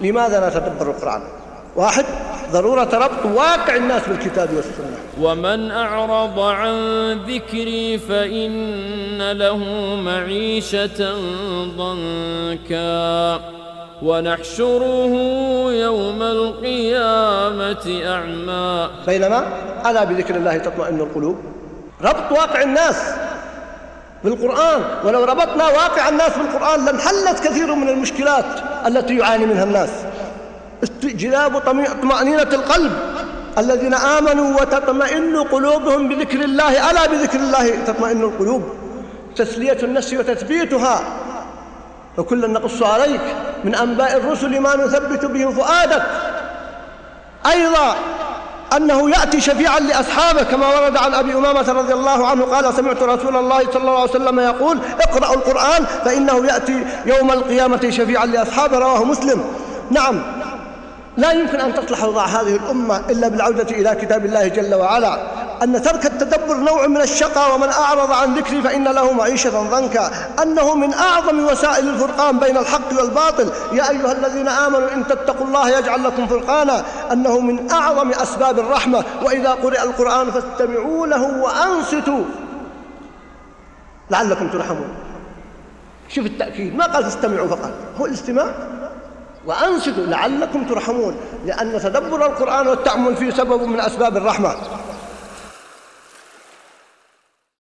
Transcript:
لماذا لا تدبر القرآن؟ واحد ضرورة ربط واقع الناس بالكتاب والسنة. ومن أعرض عن ذكري فإن له معيشة ضنكا. ونحشره يوم القيامة أعمى. بينما ألا بذكر الله تطمئن القلوب؟ ربط واقع الناس بالقرآن. ولو ربطنا واقع الناس بالقرآن لانحلت كثير من المشكلات. التي يعاني منها الناس. استجلاب طمأنينة القلب. الذين آمنوا وتطمئن قلوبهم بذكر الله. ألا بذكر الله تطمئن القلوب؟ تسلية النفس وتثبيتها. وكلا نقص عليك من أنباء الرسل ما نثبت به فؤادك. أيضا أنه يأتي شفيعا لأصحابه كما ورد عن أبي أمامة رضي الله عنه قال سمعت رسول الله صلى الله عليه وسلم يقول اقرأوا القرآن فإنه يأتي يوم القيامة شفيعا لأصحابه. رواه مسلم. نعم. لا يمكن أن تصلح أوضاع هذه الأمة إلا بالعودة إلى كتاب الله جل وعلا. أن ترك التدبر نوع من الشقى ومن أعرض عن ذكري فإن له معيشة ضنكا. أنه من أعظم وسائل الفرقان بين الحق والباطل. يا أيها الذين آمنوا إن تتقوا الله يجعل لكم فرقانا. أنه من أعظم أسباب الرحمة. وإذا قرئ القرآن فاستمعوا له وأنصتوا. لعلكم ترحمون. شوف التأكيد. ما قال فاستمعوا فقط. هو الاستماع. وأنصتوا. لعلكم ترحمون. لأن تدبر القرآن والتأمل فيه سبب من أسباب الرحمة.